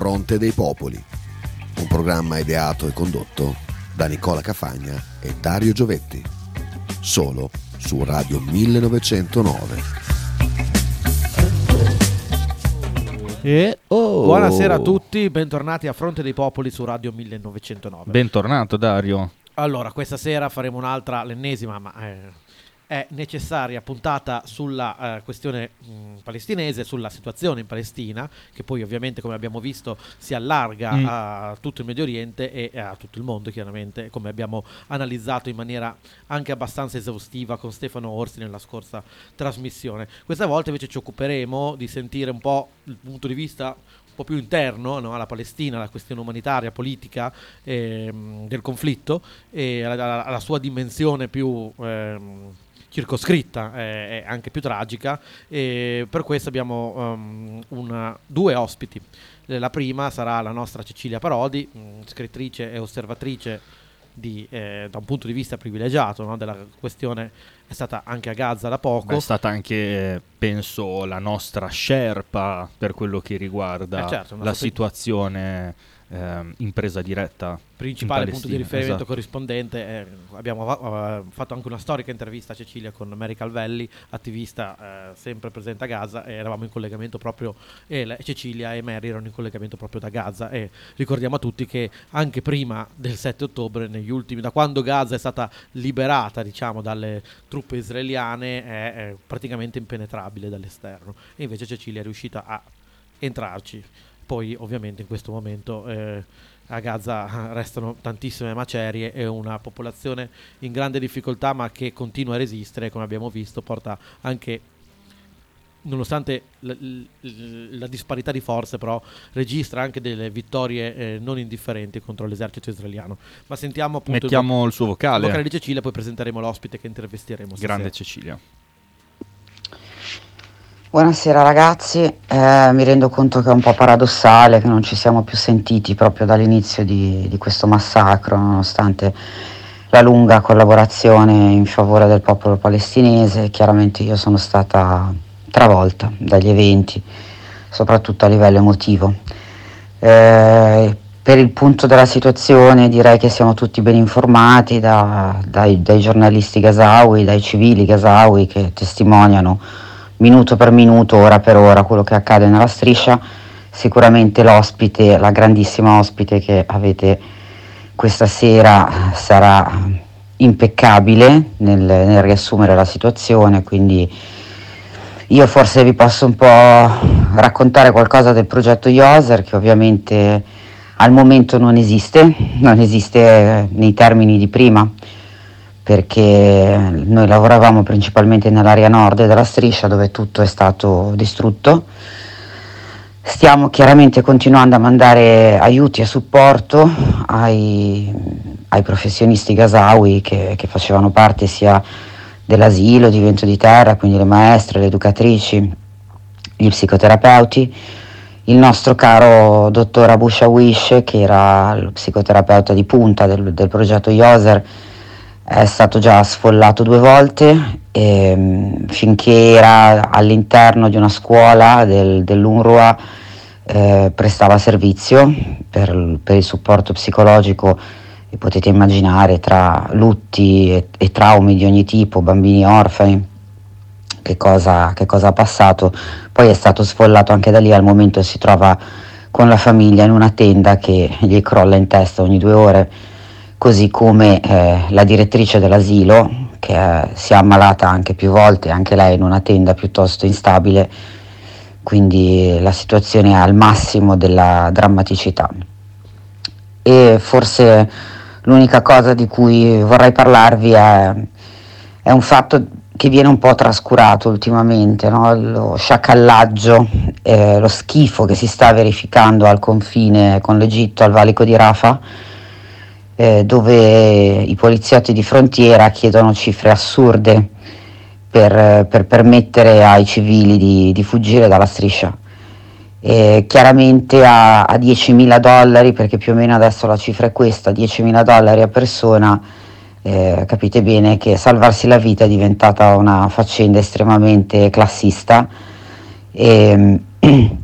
Fronte dei Popoli, un programma ideato e condotto da Nicola Cafagna e Dario Giovetti, solo su Radio 1909. E Oh. buonasera a tutti, bentornati a Fronte dei Popoli su Radio 1909. Bentornato Dario. allora, questa sera faremo un'altra, l'ennesima, ma eh, è necessaria puntata sulla eh, questione mh, palestinese, sulla situazione in Palestina, che poi ovviamente, come abbiamo visto, si allarga Mm. a tutto il Medio Oriente e a tutto il mondo, chiaramente, come abbiamo analizzato in maniera anche abbastanza esaustiva con Stefano Orsi nella scorsa trasmissione. Questa volta invece ci occuperemo di sentire un po' il punto di vista un po' più interno no, alla Palestina, alla questione umanitaria, politica ehm, del conflitto e alla, alla sua dimensione più ehm, circoscritta e anche più tragica e per questo abbiamo ehm, una- due ospiti. Eh, La prima sarà la nostra Cecilia Parodi, mh, scrittrice e osservatrice di, eh, da un punto di vista privilegiato no, della questione, è stata anche a Gaza da poco. Beh, è stata anche, penso, la nostra scerpa per quello che riguarda Eh, certo, la situazione ehm, in presa diretta. principale in punto di riferimento esatto. corrispondente. eh, abbiamo eh, fatto anche una storica intervista a Cecilia con Mary Calvelli, attivista eh, sempre presente a Gaza, e eravamo in collegamento proprio, e lei- Cecilia e Mary erano in collegamento proprio da Gaza. E ricordiamo a tutti che anche prima del 7 ottobre, negli ultimi, da quando Gaza è stata liberata diciamo, dalle truppe israeliane, è, è praticamente impenetrabile dall'esterno. E invece Cecilia è riuscita a entrarci. Poi ovviamente in questo momento eh, a Gaza restano tantissime macerie e una popolazione in grande difficoltà ma che continua a resistere, come abbiamo visto, porta anche, nonostante la, la disparità di forze, però registra anche delle vittorie eh, non indifferenti contro l'esercito israeliano. Ma sentiamo appunto Mettiamo il suo il vocale. vocale di Cecilia, poi presenteremo l'ospite che intervistiremo. Grande stasera. Cecilia. Buonasera ragazzi, Eh, mi rendo conto che è un po' paradossale che non ci siamo più sentiti proprio dall'inizio di, di questo massacro, nonostante la lunga collaborazione in favore del popolo palestinese. Chiaramente io sono stata travolta dagli eventi, soprattutto a livello emotivo. Eh, per il punto della situazione direi che siamo tutti ben informati da- dai, dai giornalisti gazawi, dai civili gazawi che testimoniano minuto per minuto, ora per ora quello che accade nella striscia. Sicuramente l'ospite, la grandissima ospite che avete questa sera sarà impeccabile nel, nel riassumere la situazione, quindi io forse vi posso un po' raccontare qualcosa del progetto IOSER che ovviamente al momento non esiste, non esiste nei termini di prima perché noi lavoravamo principalmente nell'area nord della striscia dove tutto è stato distrutto. Stiamo chiaramente continuando a mandare aiuti e supporto ai, ai professionisti gazawi che, che facevano parte sia dell'asilo di Vento di Terra, quindi le maestre, le educatrici, gli psicoterapeuti, il nostro caro dottor Abu Shawish, che era lo psicoterapeuta di punta del, del progetto IOSER, è stato già sfollato due volte e, mh, finché era all'interno di una scuola del, dell'UNRWA eh, prestava servizio per, per il supporto psicologico e potete immaginare tra lutti e, e traumi di ogni tipo, bambini orfani, che cosa, che cosa ha passato. Poi è stato sfollato anche da lì, al momento si trova con la famiglia in una tenda che gli crolla in testa ogni due ore così come eh, la direttrice dell'asilo, che eh, si è ammalata anche più volte, anche lei in una tenda piuttosto instabile, quindi la situazione è al massimo della drammaticità. E forse l'unica cosa di cui vorrei parlarvi è, è un fatto che viene un po' trascurato ultimamente, no? lo sciacallaggio, eh, lo schifo che si sta verificando al confine con l'Egitto, al valico di Rafah, eh, dove i poliziotti di frontiera chiedono cifre assurde per, per permettere ai civili di, di fuggire dalla striscia. E chiaramente a, a 10.000 dollari, perché più o meno adesso la cifra è questa, 10.000 dollari a persona, eh, capite bene che salvarsi la vita è diventata una faccenda estremamente classista. E,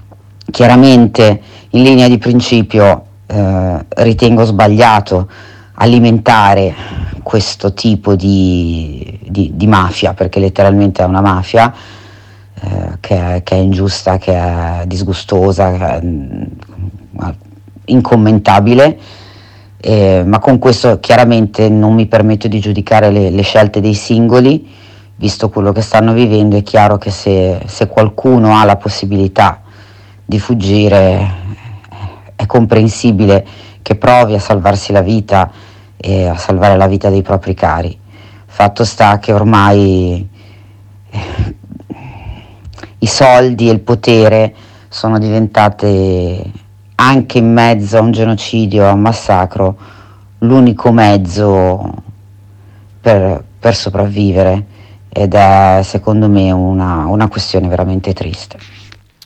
chiaramente in linea di principio eh, ritengo sbagliato alimentare questo tipo di, di, di, mafia, perché letteralmente è una mafia eh, che, è, che, è, ingiusta, che è disgustosa, che è, mm, incommentabile. Eh, ma con questo chiaramente non mi permetto di giudicare le, le, scelte dei singoli, visto quello che stanno vivendo, è chiaro che se, se qualcuno ha la possibilità di fuggire è comprensibile che provi a salvarsi la vita e a salvare la vita dei propri cari. Fatto sta che ormai eh, i soldi e il potere sono diventate anche in mezzo a un genocidio, a un massacro, l'unico mezzo per, per sopravvivere ed è secondo me una, una questione veramente triste.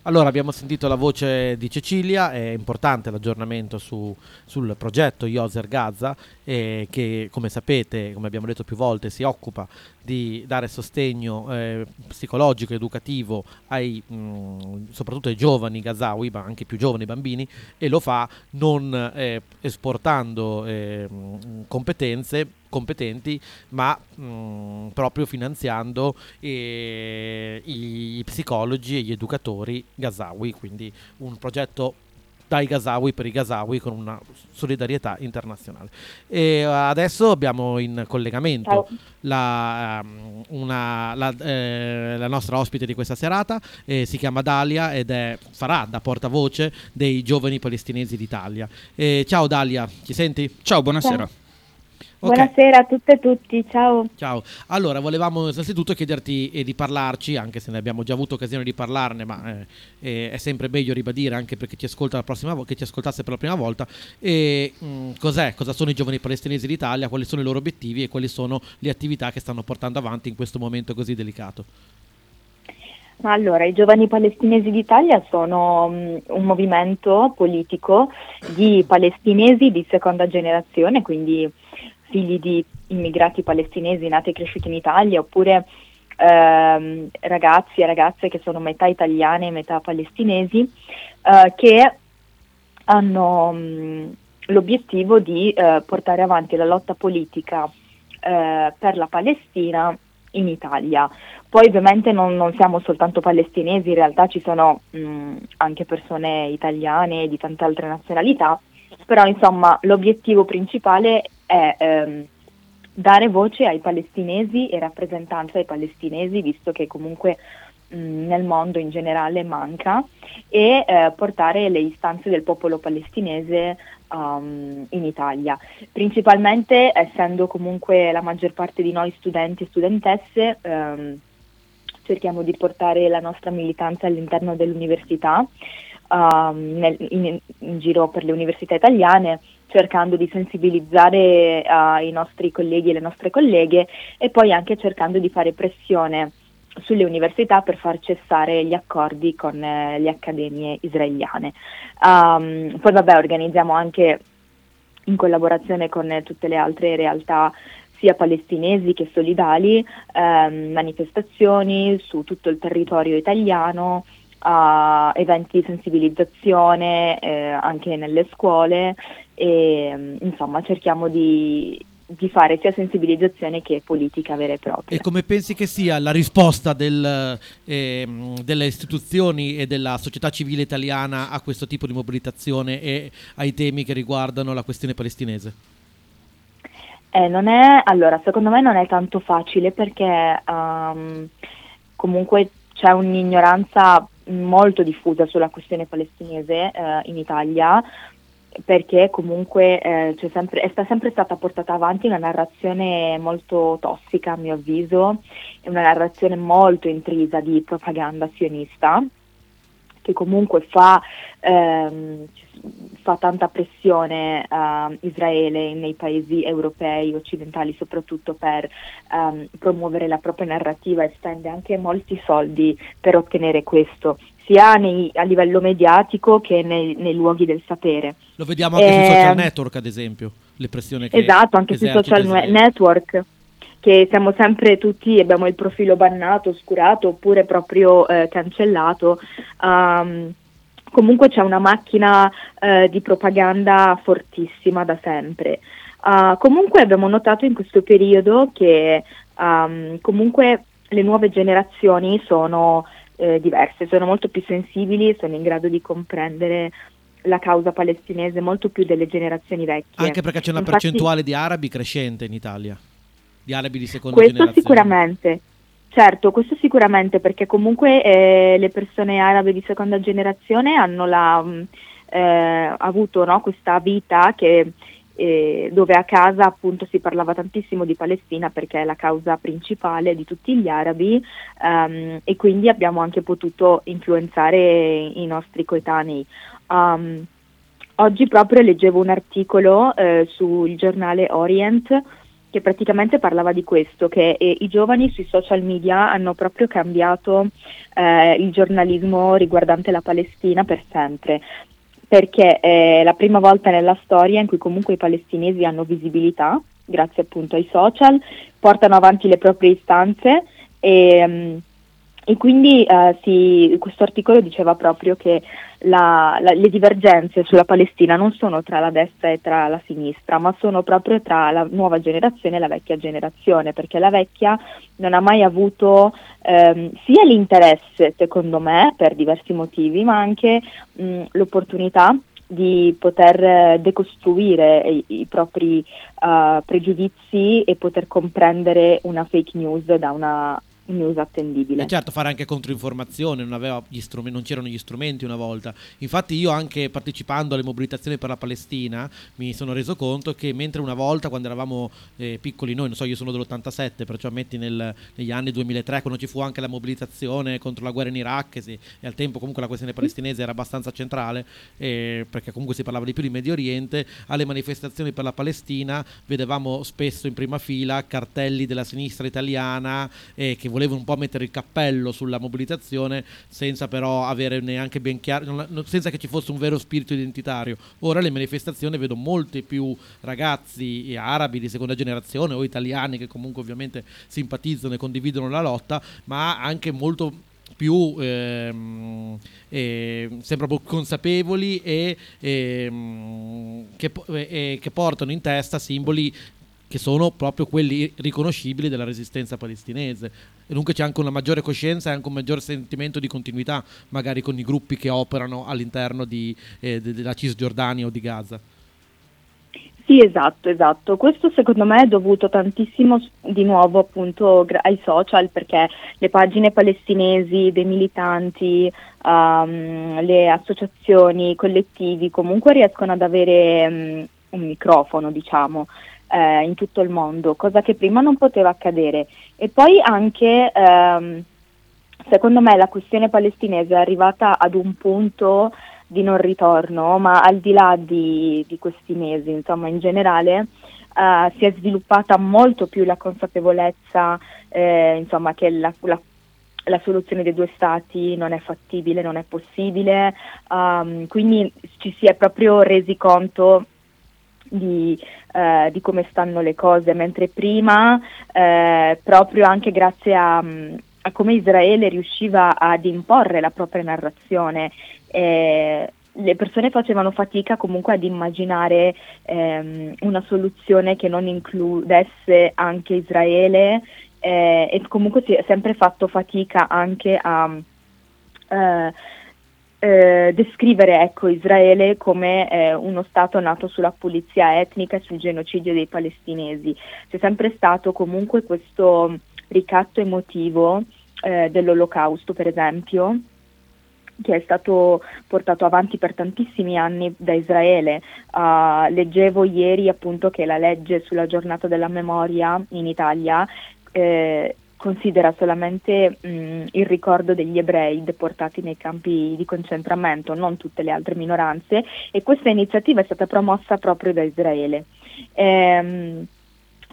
Allora, abbiamo sentito la voce di Cecilia, è importante l'aggiornamento su, sul progetto Yoser Gaza, eh, che come sapete, come abbiamo detto più volte, si occupa di dare sostegno eh, psicologico, educativo ai, mh, soprattutto ai giovani gazawi, ma anche più giovani bambini, e lo fa non eh, esportando eh, competenze competenti, ma mh, proprio finanziando eh, i psicologi e gli educatori gazawi, quindi un progetto dai Gazawi per i Gazawi con una solidarietà internazionale. E adesso abbiamo in collegamento la, um, una, la, eh, la, nostra ospite di questa serata, eh, si chiama Dalia ed è, farà da portavoce dei giovani palestinesi d'Italia. Eh, ciao Dalia, ci senti? Ciao, buonasera. Ciao. Okay. Buonasera a tutte e tutti, ciao. Ciao. Allora, volevamo innanzitutto chiederti eh, di parlarci, anche se ne abbiamo già avuto occasione di parlarne, ma eh, eh, è sempre meglio ribadire anche perché ci ascolta la prossima vo- che ci ascoltasse per la prima volta. E, mh, mm, cos'è? Cosa sono i giovani palestinesi d'Italia? Quali sono i loro obiettivi e quali sono le attività che stanno portando avanti in questo momento così delicato? Allora, i giovani palestinesi d'Italia sono um, un movimento politico di palestinesi di seconda generazione, quindi figli di immigrati palestinesi nati e cresciuti in Italia oppure ehm, ragazzi e ragazze che sono metà italiane e metà palestinesi eh, che hanno mh, mm, l'obiettivo di eh, portare avanti la lotta politica eh, per la Palestina in Italia. Poi ovviamente non, non, siamo soltanto palestinesi, in realtà ci sono mh, mm, anche persone italiane e di tante altre nazionalità, però insomma l'obiettivo principale è ehm, dare voce ai palestinesi e rappresentanza ai palestinesi, visto che comunque nel mondo in generale manca, e eh, portare le istanze del popolo palestinese um, in Italia. Principalmente essendo comunque la maggior parte di noi studenti e studentesse, ehm, cerchiamo di portare la nostra militanza all'interno dell'università. Um, nel, in, in, giro per le università italiane cercando di sensibilizzare uh, i nostri colleghi e le nostre colleghe e poi anche cercando di fare pressione sulle università per far cessare gli accordi con eh, le accademie israeliane. Um, poi vabbè organizziamo anche in collaborazione con tutte le altre realtà sia palestinesi che solidali, ehm, manifestazioni su tutto il territorio italiano, a eventi di sensibilizzazione eh, anche nelle scuole e mm, insomma cerchiamo di, di fare sia sensibilizzazione che politica vera e propria. E come pensi che sia la risposta del, eh, delle istituzioni e della società civile italiana a questo tipo di mobilitazione e ai temi che riguardano la questione palestinese? Eh, non è, allora, secondo me non è tanto facile perché um, comunque c'è un'ignoranza molto diffusa sulla questione palestinese eh, in Italia perché comunque eh, sempre, è sempre stata portata avanti una narrazione molto tossica a mio avviso, una narrazione molto intrisa di propaganda sionista che comunque fa, ehm, fa tanta pressione uh, Israele nei paesi europei, occidentali soprattutto per um, promuovere la propria narrativa e spende anche molti soldi per ottenere questo sia nei, a livello mediatico che nei, nei, luoghi del sapere. Lo vediamo anche eh, sui social network ad esempio, le pressioni che Esatto, anche sui social Israele. network che siamo sempre tutti, abbiamo il profilo bannato, oscurato oppure proprio eh, cancellato. Um, comunque c'è una macchina eh, di propaganda fortissima da sempre. Uh, comunque abbiamo notato in questo periodo che um, comunque le nuove generazioni sono eh, diverse, sono molto più sensibili, sono in grado di comprendere la causa palestinese molto più delle generazioni vecchie. Anche perché c'è una Infatti, percentuale di arabi crescente in Italia, di arabi di seconda questo generazione. Questo sicuramente, certo, questo sicuramente perché comunque eh, le persone arabe di seconda generazione hanno la, mm, eh, avuto no, questa vita che eh, dove a casa appunto si parlava tantissimo di Palestina perché è la causa principale di tutti gli arabi um, e quindi abbiamo anche potuto influenzare i nostri coetanei. Um, oggi proprio leggevo un articolo eh, sul giornale Orient che praticamente parlava di questo, che eh, i giovani sui social media hanno proprio cambiato eh, il giornalismo riguardante la Palestina per sempre, perché è la prima volta nella storia in cui comunque i palestinesi hanno visibilità, grazie appunto ai social, portano avanti le proprie istanze e, mm, e quindi eh, sì, questo articolo diceva proprio che la, la, le divergenze sulla Palestina non sono tra la destra e tra la sinistra, ma sono proprio tra la nuova generazione e la vecchia generazione, perché la vecchia non ha mai avuto ehm, sia l'interesse, secondo me, per diversi motivi, ma anche mh, l'opportunità di poter decostruire i, i propri uh, pregiudizi e poter comprendere una fake news da una news attendibile. E certo, fare anche controinformazione, non, strumenti, non c'erano gli strumenti una volta. Infatti io anche partecipando alle mobilitazioni per la Palestina mi sono reso conto che mentre una volta quando eravamo eh, piccoli noi, non so, io sono dell'87, perciò metti nel, negli anni 2003 quando ci fu anche la mobilitazione contro la guerra in Iraq sì, e al tempo comunque la questione palestinese era abbastanza centrale eh, perché comunque si parlava di più di Medio Oriente, alle manifestazioni per la Palestina vedevamo spesso in prima fila cartelli della sinistra italiana eh, che volevano volevano un po' mettere il cappello sulla mobilitazione senza però avere neanche ben chiaro, senza che ci fosse un vero spirito identitario. Ora le manifestazioni vedo molti più ragazzi arabi di seconda generazione o italiani che comunque ovviamente simpatizzano e condividono la lotta, ma anche molto più ehm, eh, sempre consapevoli e ehm, che, eh, che, portano in testa simboli che sono proprio quelli riconoscibili della resistenza palestinese. E dunque c'è anche una maggiore coscienza e anche un maggiore sentimento di continuità, magari con i gruppi che operano all'interno di, eh, della Cisgiordania o di Gaza. Sì, esatto, esatto. Questo secondo me è dovuto tantissimo di nuovo appunto ai social perché le pagine palestinesi dei militanti, um, le associazioni, i collettivi comunque riescono ad avere um, un microfono, diciamo, eh, in tutto il mondo, cosa che prima non poteva accadere. E poi anche, ehm, secondo me, la questione palestinese è arrivata ad un punto di non ritorno, ma al di là di, di questi mesi, insomma, in generale, eh, si è sviluppata molto più la consapevolezza eh, insomma, che la, la la soluzione dei due stati non è fattibile, non è possibile, um, quindi ci si è proprio resi conto di, eh, di come stanno le cose, mentre prima, eh, proprio anche grazie a, a, come Israele riusciva ad imporre la propria narrazione, eh, le persone facevano fatica comunque ad immaginare ehm, una soluzione che non includesse anche Israele eh, e comunque si è sempre fatto fatica anche a eh, eh, descrivere ecco, Israele come eh, uno Stato nato sulla pulizia etnica e sul genocidio dei palestinesi. C'è sempre stato comunque questo ricatto emotivo eh, dell'olocausto, per esempio, che è stato portato avanti per tantissimi anni da Israele. Uh, leggevo ieri appunto che la legge sulla giornata della memoria in Italia eh, considera solamente mh, il ricordo degli ebrei deportati nei campi di concentramento, non tutte le altre minoranze, e questa iniziativa è stata promossa proprio da Israele. Ehm,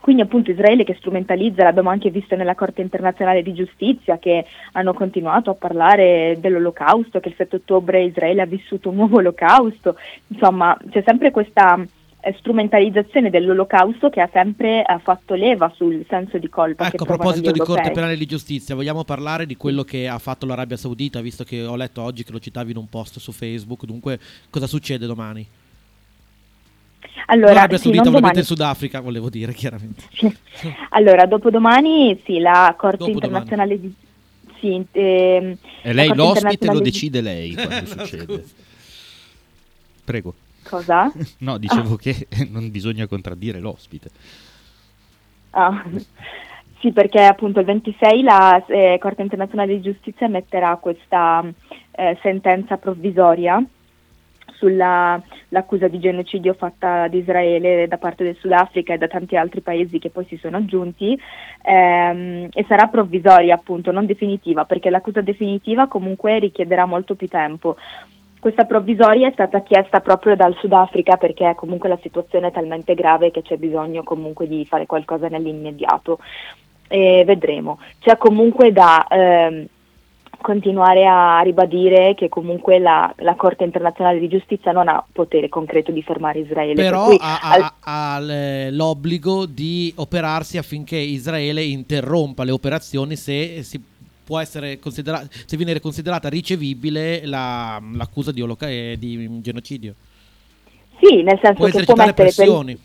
quindi appunto Israele che strumentalizza, l'abbiamo anche visto nella Corte internazionale di giustizia, che hanno continuato a parlare dell'olocausto, che il 7 ottobre Israele ha vissuto un nuovo olocausto, insomma c'è sempre questa strumentalizzazione dell'olocausto che ha sempre eh, fatto leva sul senso di colpa. Ecco, a proposito di Corte Penale di Giustizia, vogliamo parlare di quello che ha fatto l'Arabia Saudita, visto che ho letto oggi che lo citavi in un post su Facebook, dunque cosa succede domani? Allora, L'Arabia sì, Saudita, non ovviamente domani. il Sudafrica, volevo dire chiaramente. Allora, dopodomani sì, la Corte Dopodomani. Internazionale di... Sì, ehm, E lei l'ospite lo decide lei quando succede. Prego. Cosa? No, dicevo che non bisogna contraddire l'ospite. Ah, Sì, perché appunto il 26 la eh, Corte internazionale di giustizia emetterà questa eh, sentenza provvisoria sull'accusa di genocidio fatta ad Israele da parte del Sudafrica e da tanti altri paesi che poi si sono aggiunti ehm, e sarà provvisoria appunto, non definitiva, perché l'accusa definitiva comunque richiederà molto più tempo. Questa provvisoria è stata chiesta proprio dal Sudafrica perché comunque la situazione è talmente grave che c'è bisogno comunque di fare qualcosa nell'immediato. E vedremo. C'è comunque da ehm, continuare a ribadire che comunque la, la Corte internazionale di giustizia non ha potere concreto di fermare Israele. per Però cui ha, al- ha- l'obbligo di operarsi affinché Israele interrompa le operazioni se si può essere considerata se viene considerata ricevibile la- l'accusa di, oloca- eh, di genocidio. sì, nel senso Può che può esercitare mettere per- pressioni.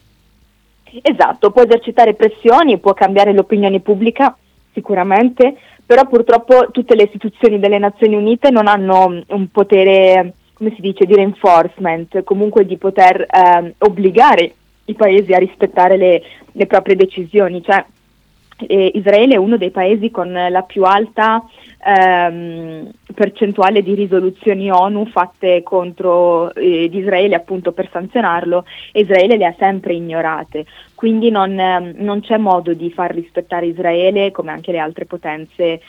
Esatto, può esercitare pressioni, può cambiare l'opinione pubblica sicuramente, però purtroppo tutte le istituzioni delle Nazioni Unite non hanno mm, un potere, come si dice, di reinforcement, comunque di poter ehm, obbligare i paesi a rispettare le, le proprie decisioni. Cioè, eh, Israele è uno dei paesi con la più alta ehm, percentuale di risoluzioni ONU fatte contro eh, Israele appunto per sanzionarlo e Israele le ha sempre ignorate. Quindi non, ehm, non c'è modo di far rispettare Israele, come anche le altre potenze, eh,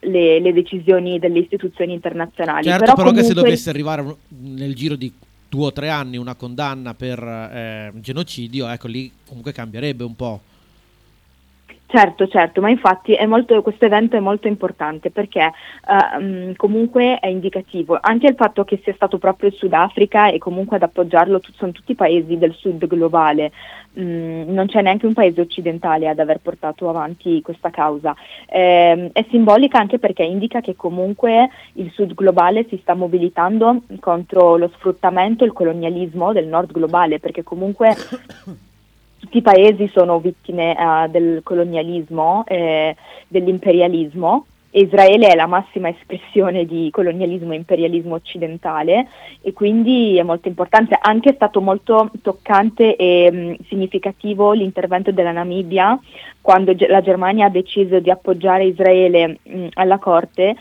le, le decisioni delle istituzioni internazionali. Certo, però, che se comunque- dovesse arrivare nel giro di due o tre anni una condanna per eh, genocidio, ecco lì comunque cambierebbe un po'. Certo, certo, ma infatti molto- questo evento è molto importante perché eh, mh, comunque è indicativo. Anche il fatto che sia stato proprio il Sudafrica e comunque ad appoggiarlo tu- sono tutti i paesi del sud globale, mh, non c'è neanche un paese occidentale ad aver portato avanti questa causa. Ehm, è simbolica anche perché indica che comunque il sud globale si sta mobilitando contro lo sfruttamento e il colonialismo del nord globale, perché comunque tutti i paesi sono vittime eh, del colonialismo, eh, dell'imperialismo. Israele è la massima espressione di colonialismo e imperialismo occidentale e quindi è molto importante. Anche è stato molto toccante e mh, significativo l'intervento della Namibia quando la Germania ha deciso di appoggiare Israele mh, alla Corte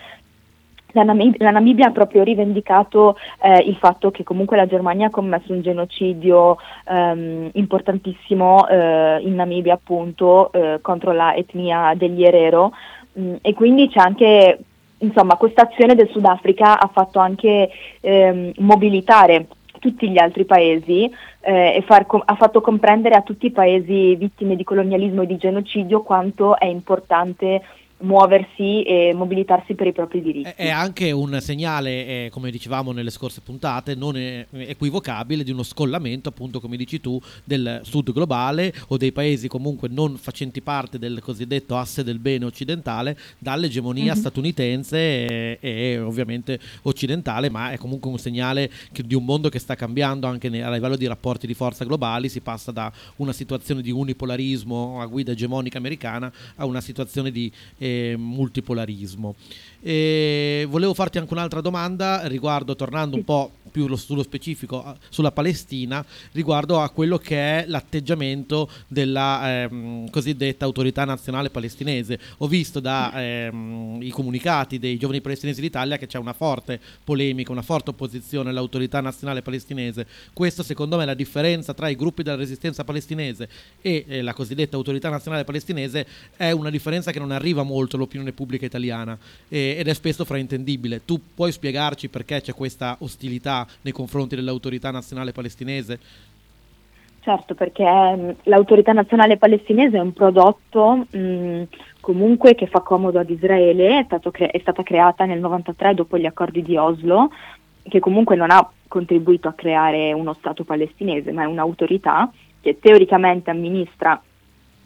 la, Namib- la Namibia ha proprio rivendicato eh, il fatto che comunque la Germania ha commesso un genocidio ehm, importantissimo eh, in Namibia appunto eh, contro la etnia degli Herero. Mh, e quindi c'è anche insomma questa azione del Sudafrica ha fatto anche ehm, mobilitare tutti gli altri paesi eh, e com- ha fatto comprendere a tutti i paesi vittime di colonialismo e di genocidio quanto è importante muoversi e mobilitarsi per i propri diritti. È, anche un segnale, eh, come dicevamo nelle scorse puntate, non è- equivocabile di uno scollamento, appunto come dici tu, del sud globale o dei paesi comunque non facenti parte del cosiddetto asse del bene occidentale dall'egemonia Mhm. statunitense e, e ovviamente occidentale, ma è comunque un segnale che- di un mondo che sta cambiando anche a livello di rapporti di forza globali, si passa da una situazione di unipolarismo a guida egemonica americana a una situazione di eh, multipolarismo. E volevo farti anche un'altra domanda riguardo, tornando un po' più lo- sullo specifico sulla Palestina, riguardo a quello che è l'atteggiamento della ehm, cosiddetta autorità nazionale palestinese. Ho visto dai comunicati dei giovani palestinesi d'Italia che c'è una forte polemica, una forte opposizione all'autorità nazionale palestinese. Questo secondo me è la differenza tra i gruppi della resistenza palestinese e eh, la cosiddetta autorità nazionale palestinese è una differenza che non arriva molto all'opinione pubblica italiana eh, ed è spesso fraintendibile. Tu puoi spiegarci perché c'è questa ostilità nei confronti dell'autorità nazionale palestinese? Certo, perché mh, l'autorità nazionale palestinese è un prodotto mh, comunque che fa comodo ad Israele, è, cre- è stata creata nel 93 dopo gli accordi di Oslo che comunque non ha contribuito a creare uno Stato palestinese, ma è un'autorità che teoricamente amministra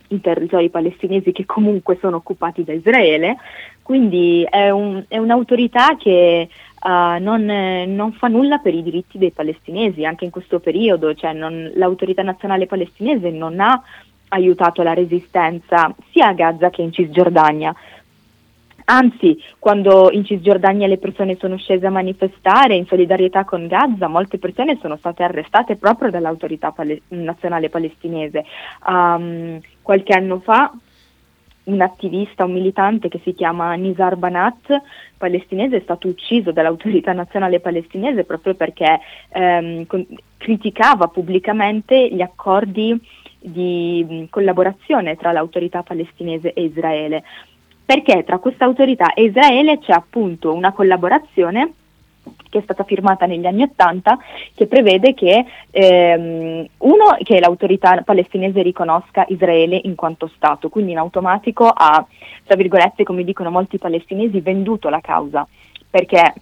i territori palestinesi che comunque sono occupati da Israele, quindi è, un, è un'autorità che uh, non, non, fa nulla per i diritti dei palestinesi, anche in questo periodo, cioè non, l'autorità nazionale palestinese non ha aiutato la resistenza sia a Gaza che in Cisgiordania. Anzi, quando in Cisgiordania le persone sono scese a manifestare in solidarietà con Gaza, molte persone sono state arrestate proprio dall'autorità pale- nazionale palestinese. Um, qualche anno fa un attivista, un militante che si chiama Nizar Banat, palestinese, è stato ucciso dall'autorità nazionale palestinese proprio perché ehm, con- criticava pubblicamente gli accordi di collaborazione tra l'autorità palestinese e Israele. Perché tra questa autorità e Israele c'è appunto una collaborazione che è stata firmata negli anni Ottanta, che prevede che, ehm, uno, che l'autorità palestinese riconosca Israele in quanto Stato, quindi in automatico ha, tra virgolette, come dicono molti palestinesi, venduto la causa, perché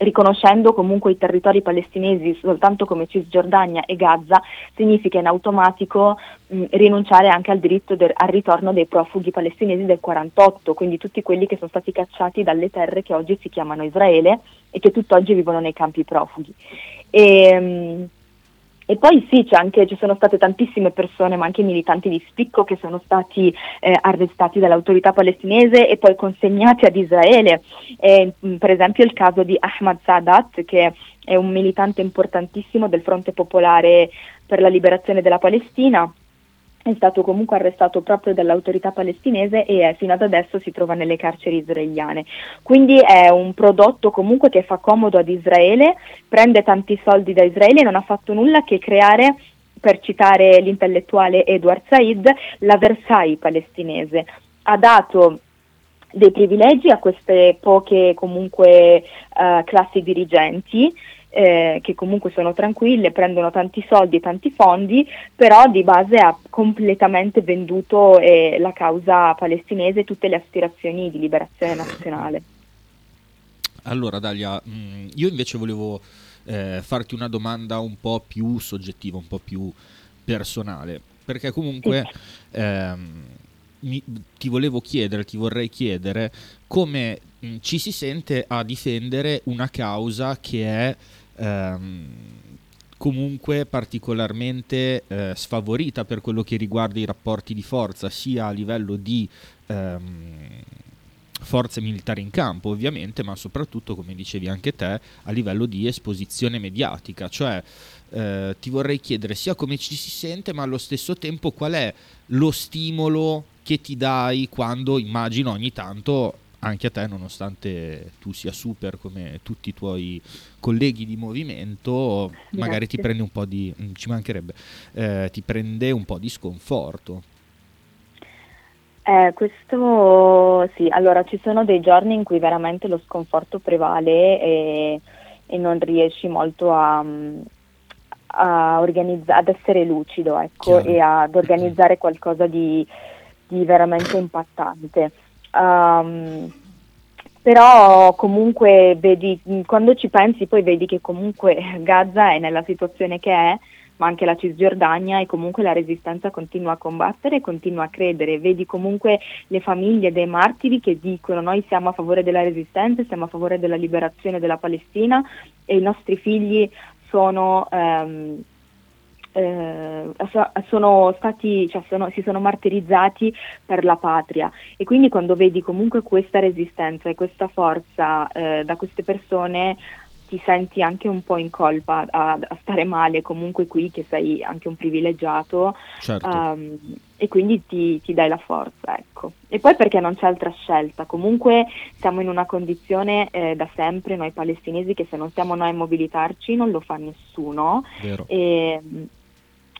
riconoscendo comunque i territori palestinesi soltanto come Cisgiordania e Gaza, significa in automatico mh, rinunciare anche al diritto del, al ritorno dei profughi palestinesi del 48, quindi tutti quelli che sono stati cacciati dalle terre che oggi si chiamano Israele e che tutt'oggi vivono nei campi profughi. E, mh, e poi sì, anche, ci sono state tantissime persone, ma anche militanti di spicco, che sono stati eh, arrestati dall'autorità palestinese e poi consegnati ad Israele. E, mm, per esempio il caso di Ahmad Sadat, che è un militante importantissimo del Fronte Popolare per la Liberazione della Palestina è stato comunque arrestato proprio dall'autorità palestinese e fino ad adesso si trova nelle carceri israeliane. Quindi è un prodotto comunque che fa comodo ad Israele, prende tanti soldi da Israele e non ha fatto nulla che creare per citare l'intellettuale Edward Said, la Versailles palestinese. Ha dato dei privilegi a queste poche comunque uh, classi dirigenti eh, che comunque sono tranquille, prendono tanti soldi e tanti fondi, però di base ha completamente venduto eh, la causa palestinese e tutte le aspirazioni di liberazione nazionale. Allora Dalia, mm, io invece volevo eh, farti una domanda un po' più soggettiva, un po' più personale, perché comunque sì. ehm, mi, ti volevo chiedere, ti vorrei chiedere come mh, mm, ci si sente a difendere una causa che è ehm, comunque particolarmente eh, sfavorita per quello che riguarda i rapporti di forza, sia a livello di ehm, forze militari in campo ovviamente, ma soprattutto, come dicevi anche te, a livello di esposizione mediatica. Cioè, eh, ti vorrei chiedere sia come ci si sente, ma allo stesso tempo qual è lo stimolo che ti dai quando immagino ogni tanto anche a te, nonostante tu sia super come tutti i tuoi colleghi di movimento, Grazie. magari ti prende un po' di, mm, ci mancherebbe, eh, ti prende un po' di sconforto. Eh, questo sì, allora ci sono dei giorni in cui veramente lo sconforto prevale e, e non riesci molto a, a organizza- ad essere lucido ecco, e ad organizzare qualcosa di, di veramente impattante. Um, però comunque vedi, quando ci pensi poi vedi che comunque Gaza è nella situazione che è, ma anche la Cisgiordania e comunque la resistenza continua a combattere continua a credere. Vedi comunque le famiglie dei martiri che dicono noi siamo a favore della resistenza, siamo a favore della liberazione della Palestina e i nostri figli sono... Um, eh, sono stati, cioè sono, si sono martirizzati per la patria e quindi quando vedi comunque questa resistenza e questa forza eh, da queste persone ti senti anche un po' in colpa a, a, stare male comunque qui che sei anche un privilegiato certo. um, e quindi ti, ti, dai la forza ecco. e poi perché non c'è altra scelta comunque siamo in una condizione eh, da sempre noi palestinesi che se non siamo noi a mobilitarci non lo fa nessuno e,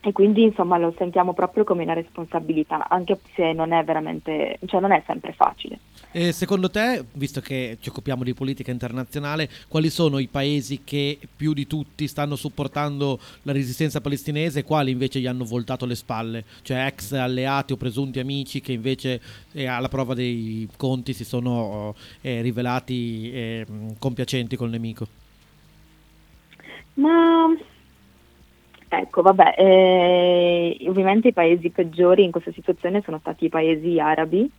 e quindi insomma lo sentiamo proprio come una responsabilità, anche se non è veramente, cioè non è sempre facile. E secondo te, visto che ci occupiamo di politica internazionale, quali sono i paesi che più di tutti stanno supportando la resistenza palestinese e quali invece gli hanno voltato le spalle? Cioè ex alleati o presunti amici che invece eh, alla prova dei conti si sono eh, rivelati eh, compiacenti col nemico? Ma ecco, vabbè, eh, ovviamente i paesi peggiori in questa situazione sono stati i paesi arabi,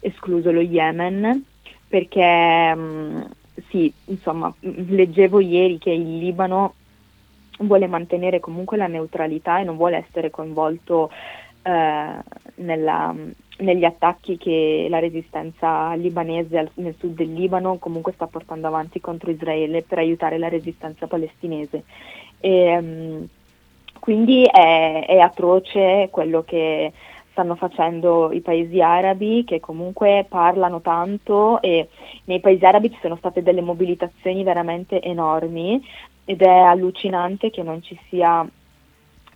escluso lo Yemen, perché mh, mm, sì, insomma, leggevo ieri che il Libano vuole mantenere comunque la neutralità e non vuole essere coinvolto eh, nella, negli attacchi che la resistenza libanese nel sud del Libano comunque sta portando avanti contro Israele per aiutare la resistenza palestinese. E, um, quindi è, è atroce quello che stanno facendo i paesi arabi che comunque parlano tanto e nei paesi arabi ci sono state delle mobilitazioni veramente enormi ed è allucinante che non ci sia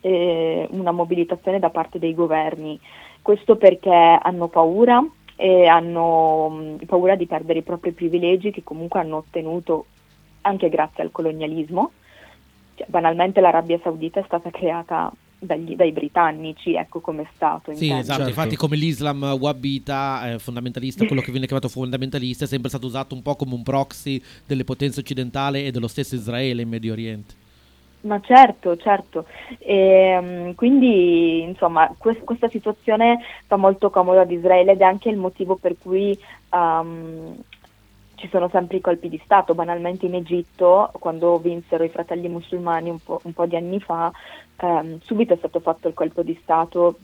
eh, una mobilitazione da parte dei governi. Questo perché hanno paura e hanno mh, mm, paura di perdere i propri privilegi che comunque hanno ottenuto anche grazie al colonialismo. Cioè, banalmente l'Arabia Saudita è stata creata dagli, dai britannici, ecco come è stato. Sì, esatto, certo. infatti come l'Islam wahhabita, eh, fondamentalista, quello che viene chiamato fondamentalista, è sempre stato usato un po' come un proxy delle potenze occidentali e dello stesso Israele in Medio Oriente. Ma certo, certo. E, ehm, quindi insomma quest- questa situazione fa molto comodo ad Israele ed è anche il motivo per cui um, ci sono sempre i colpi di Stato. Banalmente in Egitto, quando vinsero i fratelli musulmani un po', un po di anni fa, um, subito è stato fatto il colpo di Stato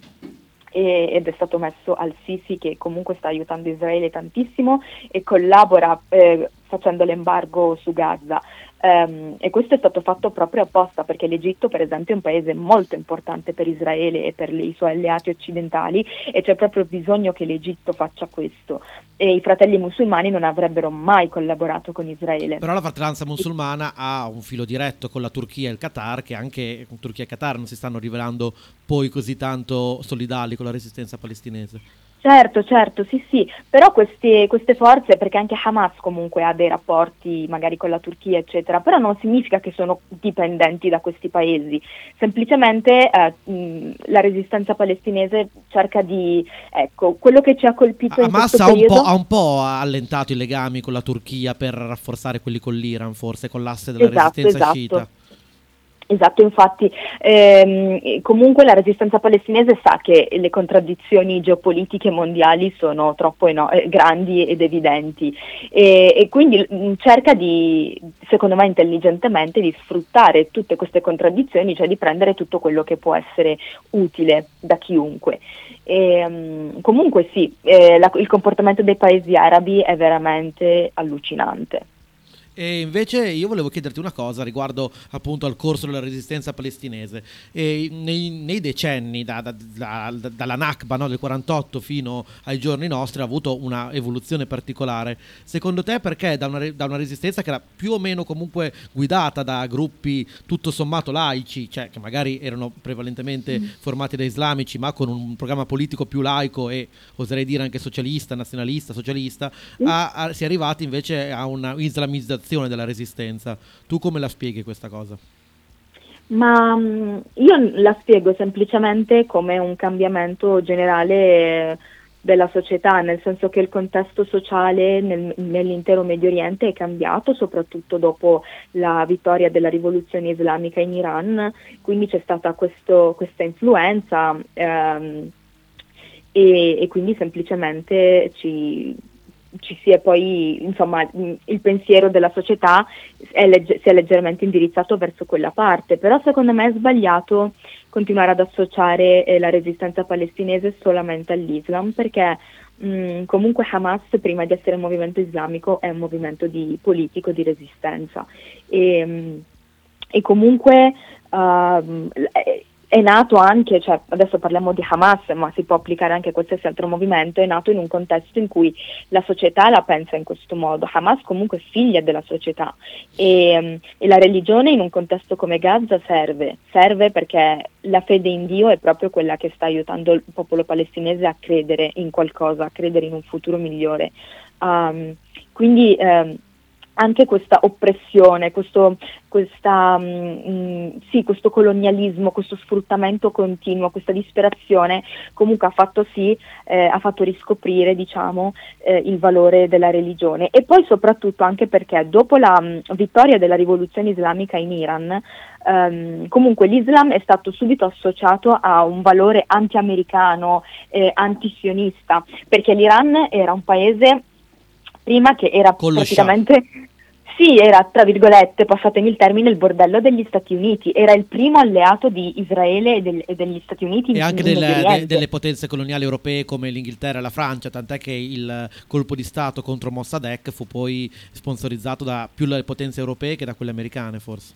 ed è stato messo al Sisi che comunque sta aiutando Israele tantissimo e collabora eh, facendo l'embargo su Gaza. Um, e questo è stato fatto proprio apposta perché l'Egitto per esempio è un paese molto importante per Israele e per i suoi alleati occidentali e c'è proprio bisogno che l'Egitto faccia questo e i fratelli musulmani non avrebbero mai collaborato con Israele. Però la fratellanza musulmana ha un filo diretto con la Turchia e il Qatar che anche Turchia e Qatar non si stanno rivelando poi così tanto solidali con la resistenza palestinese. Certo, certo, sì, sì, però queste, queste, forze, perché anche Hamas comunque ha dei rapporti magari con la Turchia, eccetera, però non significa che sono dipendenti da questi paesi, semplicemente eh, mh, la resistenza palestinese cerca di, ecco, quello che ci ha colpito Hamas in questo ha periodo... Un ha un po' allentato i legami con la Turchia per rafforzare quelli con l'Iran, forse, con l'asse della esatto, resistenza esatto. sciita. Esatto, infatti ehm, comunque la resistenza palestinese sa che le contraddizioni geopolitiche mondiali sono troppo eno- eh, grandi ed evidenti e, e quindi mm, cerca di, secondo me intelligentemente, di sfruttare tutte queste contraddizioni, cioè di prendere tutto quello che può essere utile da chiunque. E, um, comunque sì, eh, la, il comportamento dei paesi arabi è veramente allucinante. E invece io volevo chiederti una cosa riguardo appunto al corso della resistenza palestinese. E nei, nei decenni, da, da, da, dalla Nakba no, del 48 fino ai giorni nostri, ha avuto una evoluzione particolare. Secondo te perché da una, da una resistenza che era più o meno comunque guidata da gruppi tutto sommato laici, cioè che magari erano prevalentemente mm. formati da islamici, ma con un programma politico più laico e oserei dire anche socialista, nazionalista, socialista, mm. a, a, si è arrivati invece a una islamizzazione organizzazione della resistenza. Tu come la spieghi questa cosa? Ma mm, io la spiego semplicemente come un cambiamento generale della società, nel senso che il contesto sociale nel, nell'intero Medio Oriente è cambiato, soprattutto dopo la vittoria della rivoluzione islamica in Iran, quindi c'è stata questo, questa influenza ehm, e, e, quindi semplicemente ci, ci sia poi, insomma, il pensiero della società è legge- si è leggermente indirizzato verso quella parte, però secondo me è sbagliato continuare ad associare eh, la resistenza palestinese solamente all'Islam, perché mh, comunque Hamas, prima di essere un movimento islamico, è un movimento di, politico di resistenza. E, mh, e comunque uh, è nato anche, cioè adesso parliamo di Hamas, ma si può applicare anche a qualsiasi altro movimento, è nato in un contesto in cui la società la pensa in questo modo. Hamas comunque è figlia della società e, e la religione in un contesto come Gaza serve, serve perché la fede in Dio è proprio quella che sta aiutando il popolo palestinese a credere in qualcosa, a credere in un futuro migliore. Um, quindi um, anche questa oppressione, questo, questa, mh, mm, sì, questo colonialismo, questo sfruttamento continuo, questa disperazione comunque ha fatto sì, eh, ha fatto riscoprire diciamo, eh, il valore della religione. E poi soprattutto anche perché dopo la mh, vittoria della rivoluzione islamica in Iran, ehm, comunque l'Islam è stato subito associato a un valore anti-americano, eh, anti-sionista, perché l'Iran era un paese prima che era Con praticamente... Sì, era tra virgolette, passatemi il termine, il bordello degli Stati Uniti, era il primo alleato di Israele e, del- e degli Stati Uniti E in- anche in del- de- delle potenze coloniali europee come l'Inghilterra e la Francia, tant'è che il colpo di Stato contro Mossadegh fu poi sponsorizzato da più le potenze europee che da quelle americane forse.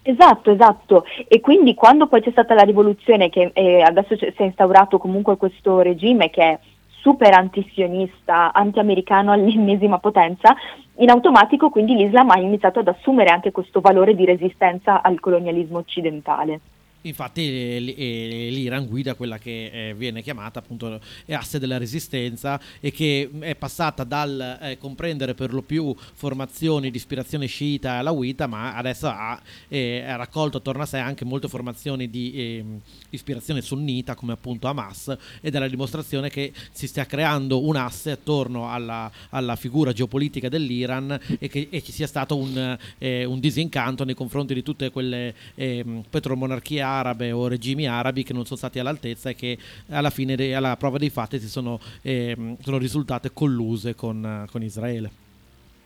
Esatto, esatto. E quindi quando poi c'è stata la rivoluzione, che eh, adesso si è instaurato comunque questo regime che è super antisionista, anti-americano all'ennesima potenza, in automatico quindi l'Islam ha iniziato ad assumere anche questo valore di resistenza al colonialismo occidentale. Infatti eh, eh, l'Iran guida quella che eh, viene chiamata appunto asse della resistenza e che mh, è passata dal comprendere per lo più formazioni di ispirazione sciita e alawita, ma adesso ha, raccolto attorno a sé anche molte formazioni di ehm, ispirazione sunnita come appunto Hamas ed è la dimostrazione che si stia creando un asse attorno alla, alla figura geopolitica dell'Iran e che e ci sia stato un, un disincanto nei confronti di tutte quelle ehm, petromonarchie arabe o regimi arabi che non sono stati all'altezza e che alla fine, de- alla prova dei fatti, si sono, ehm, sono risultate colluse con, eh, con Israele.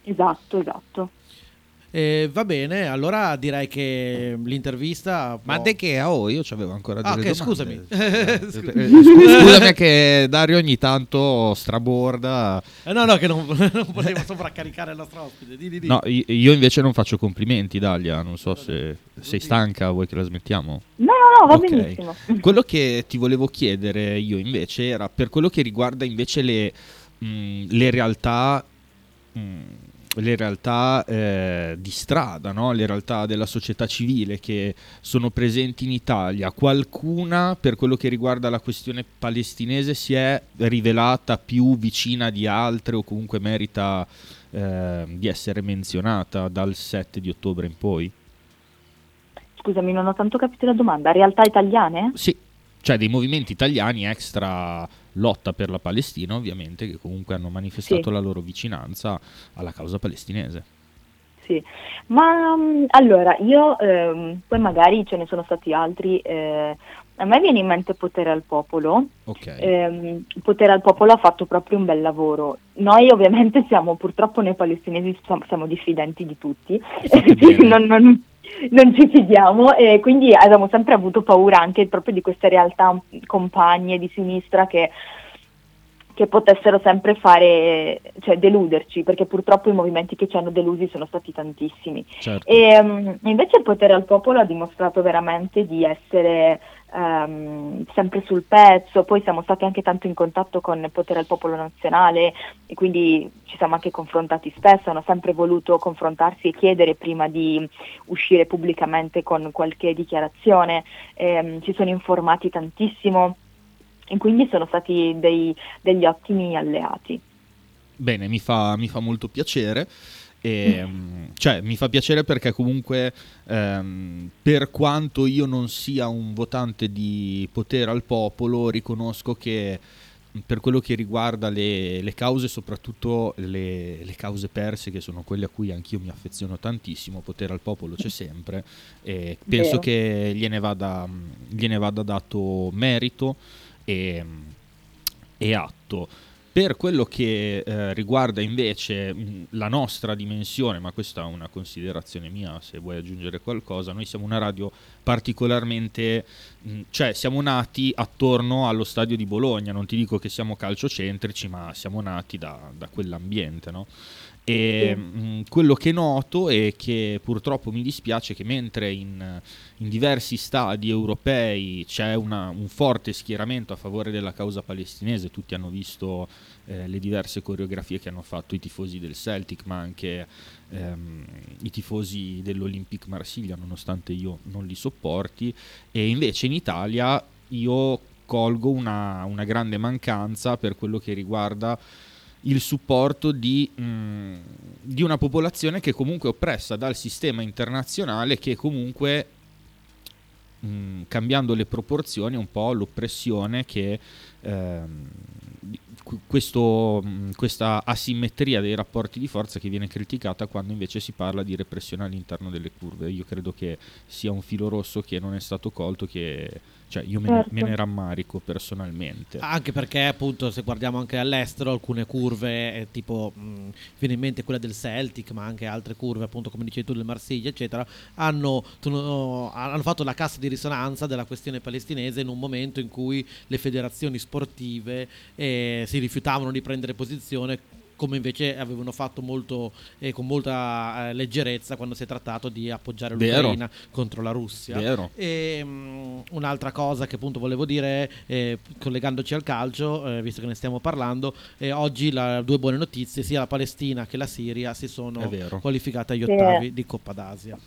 Esatto, esatto. Eh, va bene, allora direi che l'intervista. Ma può- de che? Oh, io c'avevo ancora Ah, delle ok, domande. scusami. Eh, eh, scu- Scusami che Dario ogni tanto straborda. Eh, no, no, che non, non volevo sovraccaricare il nostro ospite. Di, di, di. No, io invece non faccio complimenti, Dalia. Non so se sei stanca, vuoi che la smettiamo? No, no, no, va Ok. benissimo. Quello che ti volevo chiedere io invece era per quello che riguarda invece le, mh, le realtà, mh, le realtà eh, di strada, no? le realtà della società civile che sono presenti in Italia. Qualcuna per quello che riguarda la questione palestinese si è rivelata più vicina di altre o comunque merita eh, di essere menzionata dal 7 di ottobre in poi? Scusami, non ho tanto capito la domanda. Realtà italiane? Sì, cioè dei movimenti italiani extra lotta per la Palestina, ovviamente, che comunque hanno manifestato Sì. la loro vicinanza alla causa palestinese. Sì, ma mm, allora io, ehm, poi magari ce ne sono stati altri, eh, a me viene in mente Potere al Popolo, Ok. Ehm, Potere al Popolo ha fatto proprio un bel lavoro. Noi ovviamente siamo, purtroppo noi palestinesi siamo, diffidenti di tutti, non, non- non ci fidiamo e quindi abbiamo sempre avuto paura anche proprio di queste realtà compagne di sinistra che, che potessero sempre fare, cioè deluderci, perché purtroppo i movimenti che ci hanno delusi sono stati tantissimi. certo. E mm, invece il potere al popolo ha dimostrato veramente di essere ehm, sempre sul pezzo, poi siamo stati anche tanto in contatto con il potere al popolo nazionale e quindi ci siamo anche confrontati spesso, hanno sempre voluto confrontarsi e chiedere prima di uscire pubblicamente con qualche dichiarazione, Ehm, ci sono informati tantissimo e quindi sono stati dei- degli ottimi alleati. Bene, mi fa, mi fa molto piacere. E, mm, cioè, mi fa piacere perché comunque, ehm, per quanto io non sia un votante di potere al popolo, riconosco che per quello che riguarda le, le cause, soprattutto le, le cause perse, che sono quelle a cui anch'io mi affeziono tantissimo, potere al popolo c'è sempre, e penso Vero. che gliene vada, gliene vada dato merito e, e atto. Per quello che eh, riguarda invece mh, la nostra dimensione, ma questa è una considerazione mia, se vuoi aggiungere qualcosa, noi siamo una radio particolarmente, mh, cioè siamo nati attorno allo stadio di Bologna, non ti dico che siamo calciocentrici, ma siamo nati da, da quell'ambiente, no? E mh, quello che noto è che purtroppo mi dispiace che mentre in, in diversi stadi europei c'è una- un forte schieramento a favore della causa palestinese, tutti hanno visto eh, le diverse coreografie che hanno fatto i tifosi del Celtic, ma anche ehm, i tifosi dell'Olympique Marsiglia, nonostante io non li sopporti, e invece in Italia io colgo una, una grande mancanza per quello che riguarda il supporto di, mh, di, una popolazione che comunque è oppressa dal sistema internazionale che comunque mh, cambiando le proporzioni un po' l'oppressione che ehm, questo, questa asimmetria dei rapporti di forza che viene criticata quando invece si parla di repressione all'interno delle curve. Io credo che sia un filo rosso che non è stato colto, che cioè io certo. me, ne, me, ne, certo. rammarico personalmente. Anche perché appunto se guardiamo anche all'estero alcune curve, eh, tipo mh, viene in mente quella del Celtic, ma anche altre curve appunto come dicevi tu del Marsiglia eccetera, hanno, hanno fatto la cassa di risonanza della questione palestinese in un momento in cui le federazioni sportive eh, si rifiutavano di prendere posizione come invece avevano fatto molto, eh, con molta eh, leggerezza quando si è trattato di appoggiare l'Ucraina Vero. contro la Russia. Vero. E, um, un'altra cosa che appunto volevo dire, eh, collegandoci al calcio, eh, visto che ne stiamo parlando, oggi la, due buone notizie, sia la Palestina che la Siria si sono qualificate agli ottavi di Coppa d'Asia.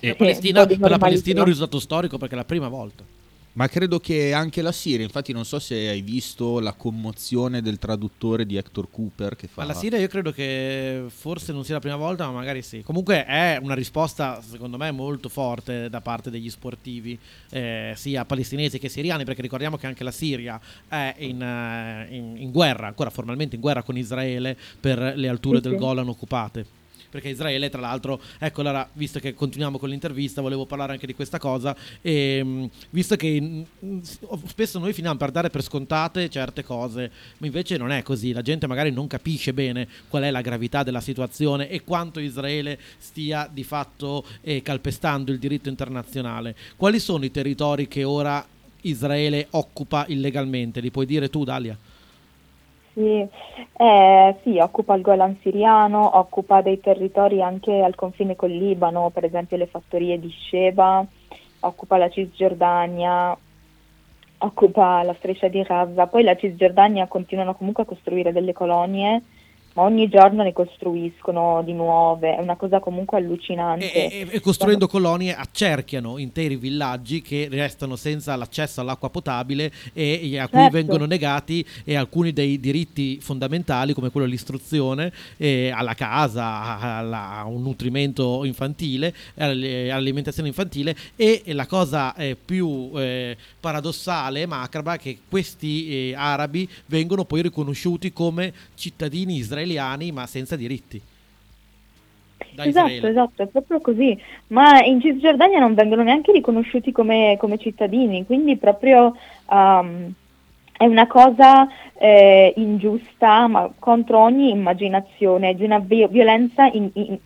E la Palestina, per la Palestina è un risultato storico perché è la prima volta. Ma credo che anche la Siria, infatti non so se hai visto la commozione del traduttore di Hector Cooper che fa... Alla Siria io credo che forse non sia la prima volta, ma magari sì. Comunque è una risposta secondo me molto forte da parte degli sportivi, eh, sia palestinesi che siriani, perché ricordiamo che anche la Siria è in, uh, in, in guerra, ancora formalmente in guerra con Israele per le alture sì, del Golan occupate perché Israele tra l'altro, ecco allora, visto che continuiamo con l'intervista, volevo parlare anche di questa cosa, e, ehm, visto che mh, spesso noi finiamo per dare per scontate certe cose, ma invece non è così, la gente magari non capisce bene qual è la gravità della situazione e quanto Israele stia di fatto eh, calpestando il diritto internazionale. Quali sono i territori che ora Israele occupa illegalmente? Li puoi dire tu, Dalia? Sì, eh, sì, occupa il Golan siriano, occupa dei territori anche al confine col Libano, per esempio le fattorie di Sheba, occupa la Cisgiordania, occupa la striscia di Gaza, poi la Cisgiordania continuano comunque a costruire delle colonie ma ogni giorno ne costruiscono di nuove, è una cosa comunque allucinante. E, e, e costruendo Quando... colonie accerchiano interi villaggi che restano senza l'accesso all'acqua potabile e, a cui certo. vengono negati alcuni dei diritti fondamentali come quello all'istruzione, alla casa, alla, a un nutrimento infantile, all'alimentazione infantile e la cosa eh, più eh, paradossale e macabra è che questi eh, arabi vengono poi riconosciuti come cittadini israeliani israeliani ma senza diritti. esatto, Israele. esatto, è proprio così. Ma in Cisgiordania non vengono neanche riconosciuti come, come cittadini, quindi proprio um, è una cosa eh, ingiusta, ma contro ogni immaginazione, di una vi- violenza in, in,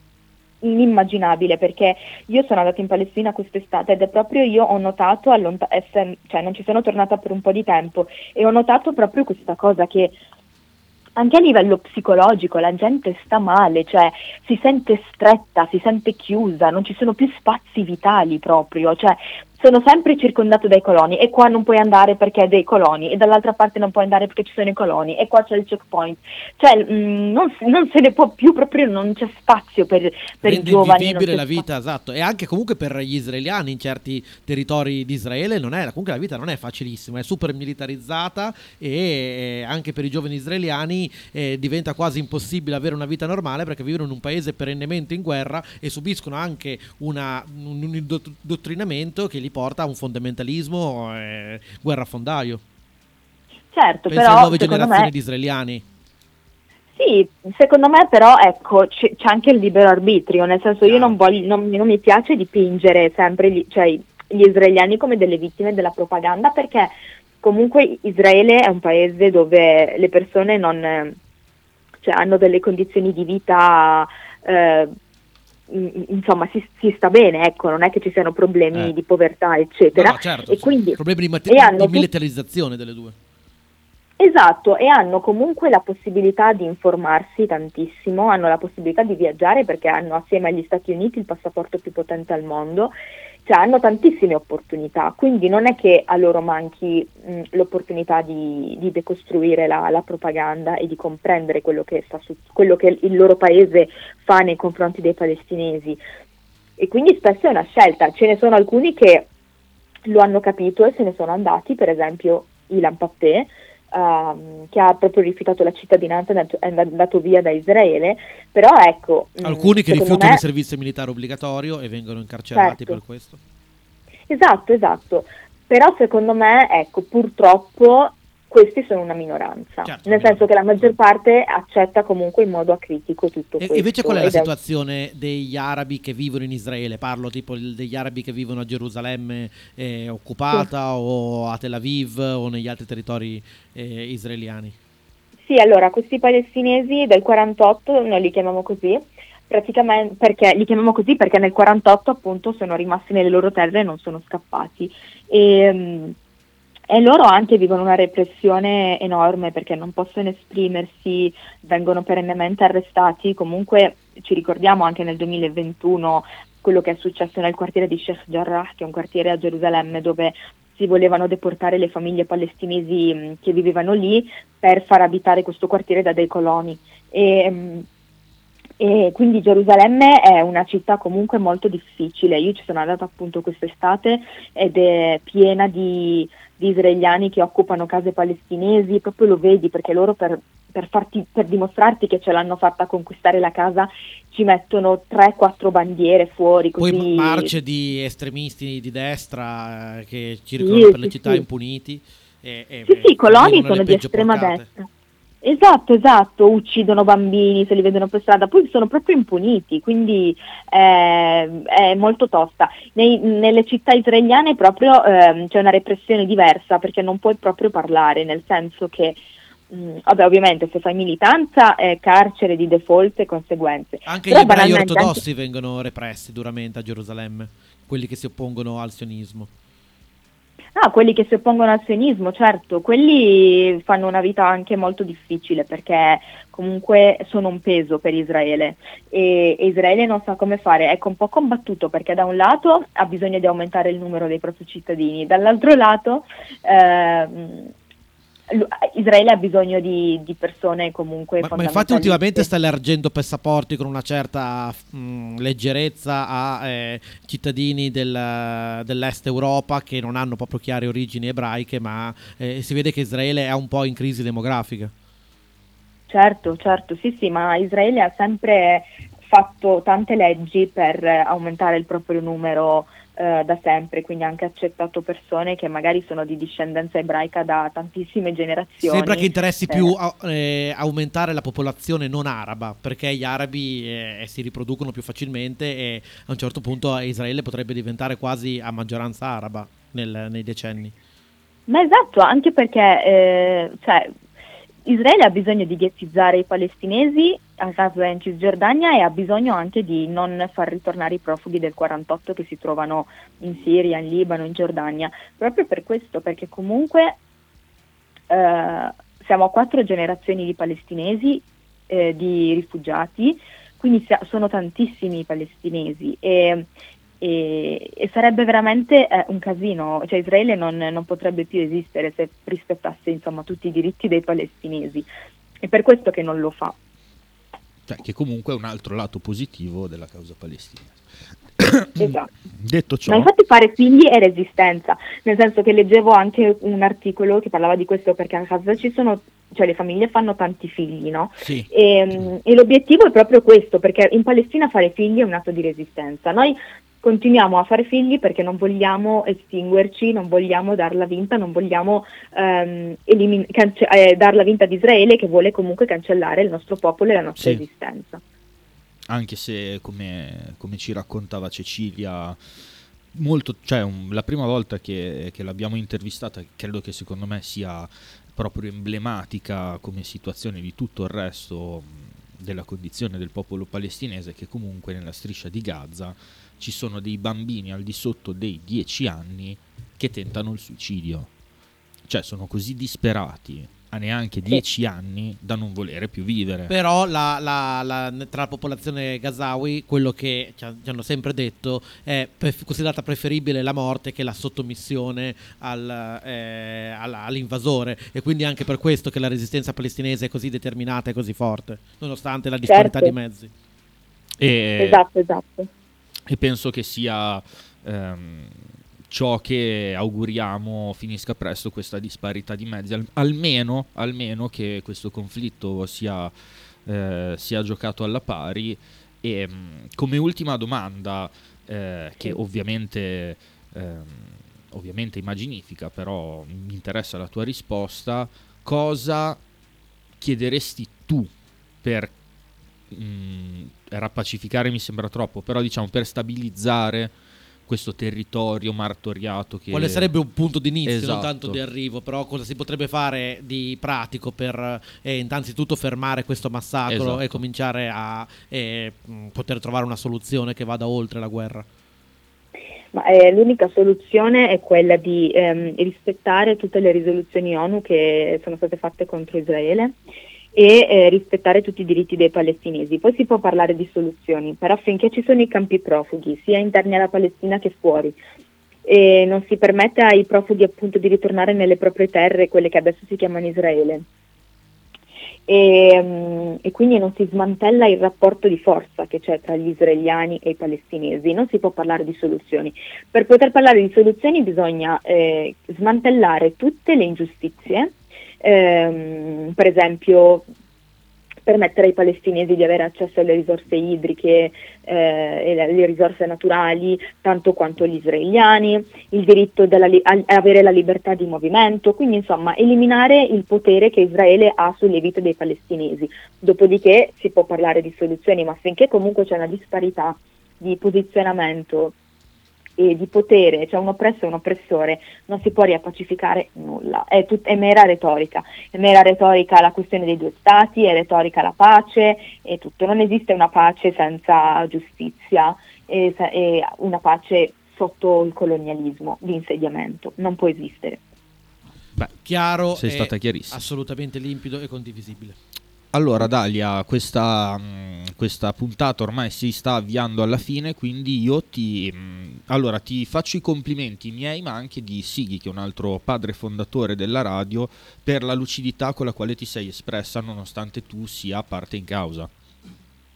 inimmaginabile perché io sono andata in Palestina quest'estate ed è proprio io ho notato, allont- cioè non ci sono tornata per un po' di tempo e ho notato proprio questa cosa che anche a livello psicologico la gente sta male, cioè si sente stretta, si sente chiusa, non ci sono più spazi vitali proprio, cioè sono sempre circondato dai coloni e qua non puoi andare perché hai dei coloni e dall'altra parte non puoi andare perché ci sono i coloni e qua c'è il checkpoint. Cioè mh, mm, non, non, se ne può più proprio, non c'è spazio per, per i giovani. vivibile la vita, spazio. esatto. E anche comunque per gli israeliani in certi territori di Israele non è, comunque la vita non è facilissima, è super militarizzata e anche per i giovani israeliani eh, diventa quasi impossibile avere una vita normale perché vivono in un paese perennemente in guerra e subiscono anche una, un, un indottrinamento che li porta a un fondamentalismo eh, guerrafondaio. Certo, Penso però... nuove generazioni me... di israeliani. Sì, secondo me però ecco, c'è, c'è, anche il libero arbitrio, nel senso io non, voglio, non, non mi piace dipingere sempre gli, cioè, gli israeliani come delle vittime della propaganda perché comunque Israele è un paese dove le persone non, cioè, hanno delle condizioni di vita eh, insomma si, si, sta bene, ecco, non è che ci siano problemi eh. di povertà, eccetera. No, certo, e quindi, problemi di, mate- di militarizzazione delle due. Esatto, e hanno comunque la possibilità di informarsi tantissimo, hanno la possibilità di viaggiare perché hanno assieme agli Stati Uniti il passaporto più potente al mondo cioè hanno tantissime opportunità, quindi non è che a loro manchi mh, l'opportunità di, di decostruire la, la, propaganda e di comprendere quello che, su, quello che il loro paese fa nei confronti dei palestinesi. E quindi spesso è una scelta, ce ne sono alcuni che lo hanno capito e se ne sono andati, per esempio Ilan Pappé, uh, che ha proprio rifiutato la cittadinanza e è andato via da Israele, però ecco... Mm, Alcuni che rifiutano me... il servizio militare obbligatorio e vengono incarcerati certo. per questo. Esatto, esatto. Però secondo me, ecco, purtroppo questi sono una minoranza, certo, nel senso che la maggior parte accetta comunque in modo acritico tutto e, questo. E invece qual è la situazione degli arabi che vivono in Israele? Parlo tipo degli arabi che vivono a Gerusalemme eh, occupata sì. o a Tel Aviv o negli altri territori eh, israeliani. Sì, allora questi palestinesi del 48, noi li chiamiamo così, praticamente perché li chiamiamo così perché nel 48 appunto sono rimasti nelle loro terre e non sono scappati. E, mm, e loro anche vivono una repressione enorme perché non possono esprimersi, vengono perennemente arrestati. Comunque ci ricordiamo anche nel 2021 quello che è successo nel quartiere di Sheikh Jarrah, che è un quartiere a Gerusalemme dove si volevano deportare le famiglie palestinesi mm, che vivevano lì per far abitare questo quartiere da dei coloni. E, mm, e quindi Gerusalemme è una città comunque molto difficile. Io ci sono andata appunto quest'estate ed è piena di di israeliani che occupano case palestinesi, proprio lo vedi perché loro per, per, farti, per dimostrarti che ce l'hanno fatta conquistare la casa ci mettono 3-4 bandiere fuori. Così... Poi marce di estremisti di destra eh, che circolano sì, per le sì, città sì. impuniti. E, e, sì, sì, i coloni sono di estrema porcate. destra. Esatto, esatto, uccidono bambini se li vedono per strada, poi sono proprio impuniti, quindi eh, è molto tosta. Nei, nelle città israeliane proprio eh, c'è una repressione diversa perché non puoi proprio parlare, nel senso che mh, mm, vabbè, ovviamente se fai militanza è carcere di default e conseguenze. Anche Però gli ebrei ortodossi anche... vengono repressi duramente a Gerusalemme, quelli che si oppongono al sionismo. Ah, quelli che si oppongono al sionismo, certo, quelli fanno una vita anche molto difficile perché comunque sono un peso per Israele e Israele non sa come fare. Ecco, un po' combattuto perché da un lato ha bisogno di aumentare il numero dei propri cittadini, dall'altro lato eh, Israele ha bisogno di, di persone comunque ma, ma infatti ultimamente sta elargendo passaporti con una certa mh, mm, leggerezza a eh, cittadini del, dell'est Europa che non hanno proprio chiare origini ebraiche ma eh, si vede che Israele è un po' in crisi demografica. Certo certo sì sì ma Israele ha sempre fatto tante leggi per aumentare il proprio numero eh, da sempre, quindi ha anche accettato persone che magari sono di discendenza ebraica da tantissime generazioni. Sembra che interessi eh. più a, eh, aumentare la popolazione non araba, perché gli arabi eh, si riproducono più facilmente e a un certo punto Israele potrebbe diventare quasi a maggioranza araba nel, nei decenni. Ma esatto, anche perché eh, cioè, Israele ha bisogno di ghettizzare i palestinesi a Gaza e in Cisgiordania e ha bisogno anche di non far ritornare i profughi del 48 che si trovano in Siria, in Libano, in Giordania, proprio per questo, perché comunque eh, siamo a quattro generazioni di palestinesi, eh, di rifugiati, quindi sono tantissimi i palestinesi. E e, e sarebbe veramente eh, un casino, cioè Israele non, non, potrebbe più esistere se rispettasse insomma, tutti i diritti dei palestinesi, è per questo che non lo fa. Cioè, che comunque è un altro lato positivo della causa palestinese. Esatto. Detto ciò, Ma infatti fare figli è resistenza, nel senso che leggevo anche un articolo che parlava di questo perché a casa ci sono cioè le famiglie fanno tanti figli, no? Sì. E, e, l'obiettivo è proprio questo, perché in Palestina fare figli è un atto di resistenza. Noi continuiamo a fare figli perché non vogliamo estinguerci, non vogliamo darla vinta, non vogliamo ehm, elimin- cance- eh, darla vinta ad Israele che vuole comunque cancellare il nostro popolo e la nostra sì. esistenza. Anche se, come, come, ci raccontava Cecilia, molto, cioè, un, la prima volta che, che l'abbiamo intervistata, credo che secondo me sia proprio emblematica come situazione di tutto il resto della condizione del popolo palestinese che comunque nella striscia di Gaza ci sono dei bambini al di sotto dei 10 anni che tentano il suicidio. Cioè sono così disperati a neanche 10 anni da non volere più vivere. Però la, la, la, tra la popolazione gazawi quello che ci, hanno sempre detto è pref- considerata preferibile la morte che la sottomissione al, eh, all'invasore e quindi anche per questo che la resistenza palestinese è così determinata e così forte, nonostante la disparità certo. di mezzi. E, esatto, esatto e penso che sia ehm, ciò che auguriamo finisca presto questa disparità di mezzi, Al- almeno, almeno che questo conflitto sia, eh, sia giocato alla pari. E mh, come ultima domanda, eh, che ovviamente, ehm, ovviamente immaginifica, però mi interessa la tua risposta, cosa chiederesti tu per mh, rapacificare mi sembra troppo, però diciamo per stabilizzare questo territorio martoriato che Quale sarebbe un punto di inizio, non Esatto. tanto di arrivo, però cosa si potrebbe fare di pratico per eh, innanzitutto fermare questo massacro Esatto. e cominciare a eh, mh, poter trovare una soluzione che vada oltre la guerra? Ma eh, l'unica soluzione è quella di ehm, rispettare tutte le risoluzioni ONU che sono state fatte contro Israele e eh, rispettare tutti i diritti dei palestinesi. Poi si può parlare di soluzioni, però finché ci sono i campi profughi, sia interni alla Palestina che fuori, e non si permette ai profughi appunto di ritornare nelle proprie terre, quelle che adesso si chiamano Israele. E, mm, e quindi non si smantella il rapporto di forza che c'è tra gli israeliani e i palestinesi, non si può parlare di soluzioni. Per poter parlare di soluzioni bisogna eh, smantellare tutte le ingiustizie, ehm, per esempio permettere ai palestinesi di avere accesso alle risorse idriche eh, e alle risorse naturali tanto quanto gli israeliani, il diritto li- a avere la libertà di movimento, quindi insomma eliminare il potere che Israele ha sulle vite dei palestinesi. Dopodiché si può parlare di soluzioni, ma finché comunque c'è una disparità di posizionamento e di potere, c'è un oppresso e un oppressore, non si può riappacificare nulla, è, tut- è mera retorica, è mera retorica la questione dei due stati, è retorica la pace e tutto, non esiste una pace senza giustizia e, e una pace sotto il colonialismo di insediamento, non può esistere. Beh, Chiaro sei stata chiarissima. assolutamente limpido e condivisibile. Allora Dalia, questa, mh, questa puntata ormai si sta avviando alla fine, quindi io ti, mh, allora, ti faccio i complimenti miei, ma anche di Sighi, che è un altro padre fondatore della radio, per la lucidità con la quale ti sei espressa, nonostante tu sia parte in causa.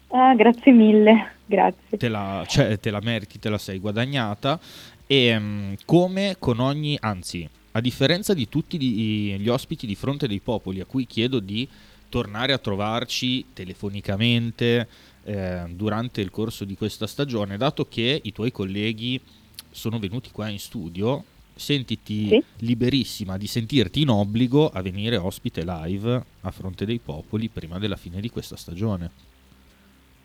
Ah, grazie mille, grazie. Te la, cioè, te la meriti, te la sei guadagnata. E mh, come con ogni, anzi, a differenza di tutti gli ospiti di fronte dei popoli, a cui chiedo di tornare a trovarci telefonicamente eh, durante il corso di questa stagione, dato che i tuoi colleghi sono venuti qua in studio, sentiti Sì. liberissima di sentirti in obbligo a venire ospite live a fronte dei popoli prima della fine di questa stagione.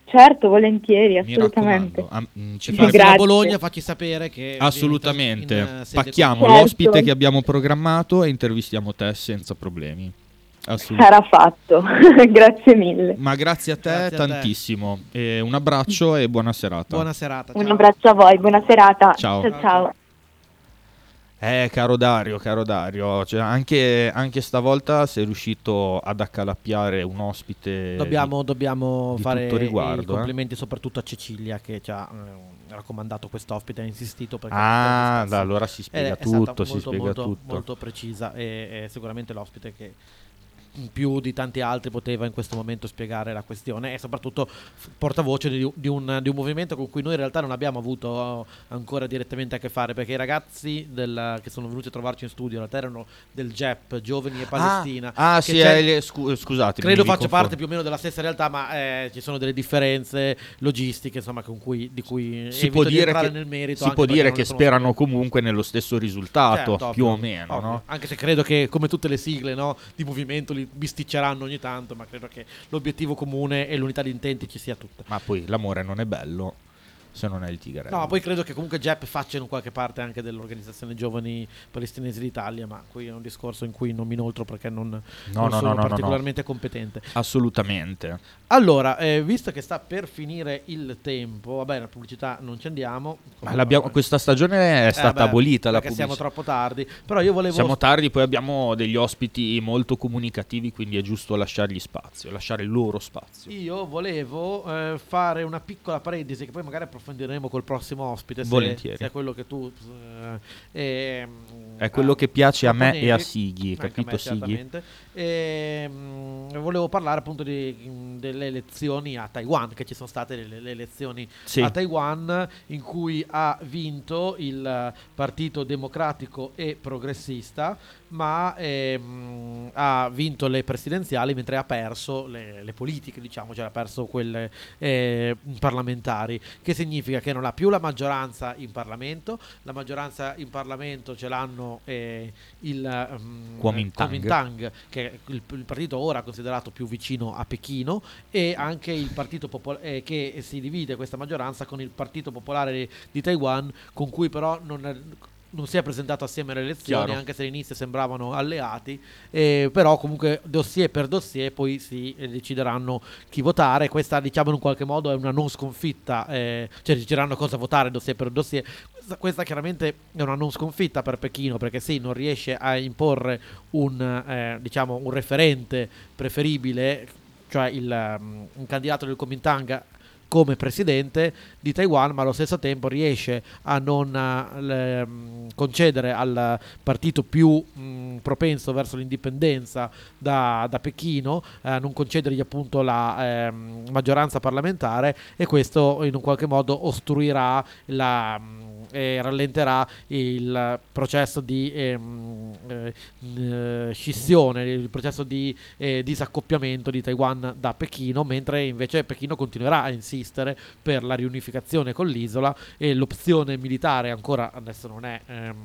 Certo, volentieri, assolutamente. mm, ci Sì, fa- Fino a. Bologna facci sapere che Assolutamente. in, sede Pacchiamo Certo. l'ospite che abbiamo programmato e intervistiamo te senza problemi. Sarà fatto, grazie mille. Ma grazie a te Grazie a te. tantissimo. E un abbraccio e buona serata. Buona serata. Un ciao. abbraccio a voi, buona serata. Ciao. ciao. ciao. Eh, caro Dario, caro Dario, cioè, anche, anche stavolta sei riuscito ad accalappiare un ospite. Dobbiamo, dobbiamo di fare tutto riguardo, i eh. complimenti soprattutto a Cecilia che ci ha eh, raccomandato quest'ospite, ha insistito perché Ah, da allora si è- spiega è stata tutto, si molto, spiega molto, tutto. molto precisa e è sicuramente l'ospite che più di tanti altri poteva in questo momento spiegare la questione e soprattutto portavoce di, di un, di un movimento con cui noi in realtà non abbiamo avuto ancora direttamente a che fare perché i ragazzi del- che sono venuti a trovarci in studio in realtà erano del GEP, Giovani e Palestina. Ah, ah, sì, eh, scu- scusate. Credo faccia parte più o meno della stessa realtà, ma eh, ci sono delle differenze logistiche, insomma, con cui, di cui si può di dire entrare che, nel merito. si può dire che sperano comunque nello stesso risultato, Certo, più o meno, ovvio. no? Anche se credo che, come tutte le sigle no, di movimento, li bisticceranno ogni tanto, ma credo che l'obiettivo comune e l'unità di intenti ci sia tutta. Ma poi l'amore non è bello se non è il tigre. No, poi credo che comunque Jepp faccia in qualche parte anche dell'organizzazione Giovani Palestinesi d'Italia, ma qui è un discorso in cui non mi inoltro perché non, non no, no, sono no, no, no. particolarmente competente. Assolutamente. Allora, eh, visto che sta per finire il tempo, vabbè, la pubblicità non ci andiamo. Questa stagione è stata Eh, beh, abolita la perché siamo pubblicità. troppo tardi. Però io volevo. Siamo tardi, poi abbiamo degli ospiti molto comunicativi, quindi è giusto lasciargli spazio, lasciare il loro spazio. Io volevo eh, fare una piccola parentesi che poi magari approfondiamo approfondiremo col prossimo ospite. Se, Volentieri. se è quello che tu. eh, è quello che piace a me e a Sighi, capito Sighi? E, mh, volevo parlare appunto di, delle elezioni a Taiwan, che ci sono state le, le elezioni sì. a Taiwan in cui ha vinto il Partito Democratico e Progressista, ma ehm, ha vinto le presidenziali mentre ha perso le, le politiche, diciamo, cioè ha perso quelle eh, parlamentari, che significa che non ha più la maggioranza in Parlamento, la maggioranza in Parlamento ce l'hanno eh, il um, Kuomintang. Kuomintang, che il, il, partito ora considerato più vicino a Pechino, e anche il partito popolare eh, che si divide questa maggioranza con il Partito Popolare di Taiwan, con cui però non è, non si è presentato assieme alle elezioni, Chiaro. anche se all'inizio sembravano alleati, eh, però comunque dossier per dossier poi si eh, decideranno chi votare. Questa diciamo in un qualche modo è una non sconfitta, eh, cioè decideranno cosa votare dossier per dossier. Questa, questa, chiaramente è una non sconfitta per Pechino perché sì, non riesce a imporre un, eh, diciamo, un referente preferibile, cioè il, um, un candidato del Kuomintang come presidente di Taiwan, ma allo stesso tempo riesce a non le, um, concedere al partito più um, propenso verso l'indipendenza da, da Pechino, a uh, non concedergli appunto la um, maggioranza parlamentare e questo in un qualche modo ostruirà la mm, e rallenterà il processo di ehm, eh, eh, scissione, il processo di eh, disaccoppiamento di Taiwan da Pechino, mentre invece Pechino continuerà a insistere per la riunificazione con l'isola e l'opzione militare ancora adesso non è... Ehm,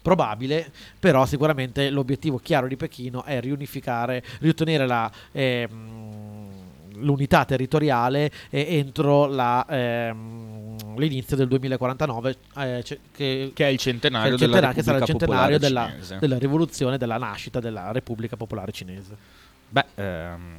probabile, però sicuramente l'obiettivo chiaro di Pechino è riunificare, riottenere la, ehm, l'unità territoriale entro la, ehm, l'inizio del 2049, eh, che, che, è il centenario, che, centenario, che sarà il centenario della, della, rivoluzione, della nascita della Repubblica Popolare Cinese. Beh, ehm,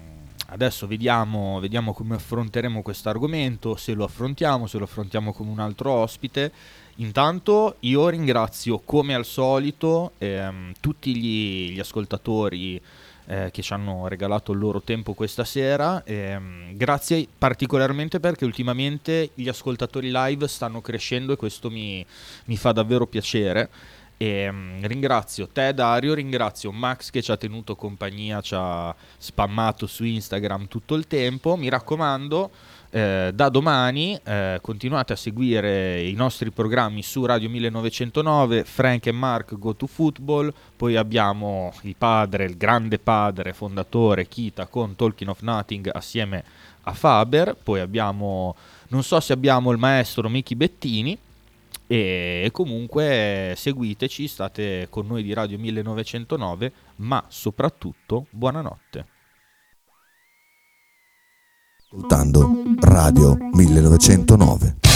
adesso vediamo, vediamo come affronteremo questo argomento, se lo affrontiamo, se lo affrontiamo con un altro ospite. Intanto io ringrazio come al solito ehm, tutti gli, gli ascoltatori eh, che ci hanno regalato il loro tempo questa sera. Ehm, grazie particolarmente perché ultimamente gli ascoltatori live stanno crescendo e questo mi, mi fa davvero piacere. E, um, ringrazio te Dario, ringrazio Max che ci ha tenuto compagnia, ci ha spammato su Instagram tutto il tempo. Mi raccomando, eh, da domani eh, continuate a seguire i nostri programmi su Radio 1909, Frank e Mark Go to Football, poi abbiamo il padre, il grande padre fondatore Kita con Talking of Nothing assieme a Faber, poi abbiamo, non so se abbiamo il maestro Miki Bettini. E comunque seguiteci, state con noi di Radio 1909, ma soprattutto buonanotte ascoltando Radio 1909.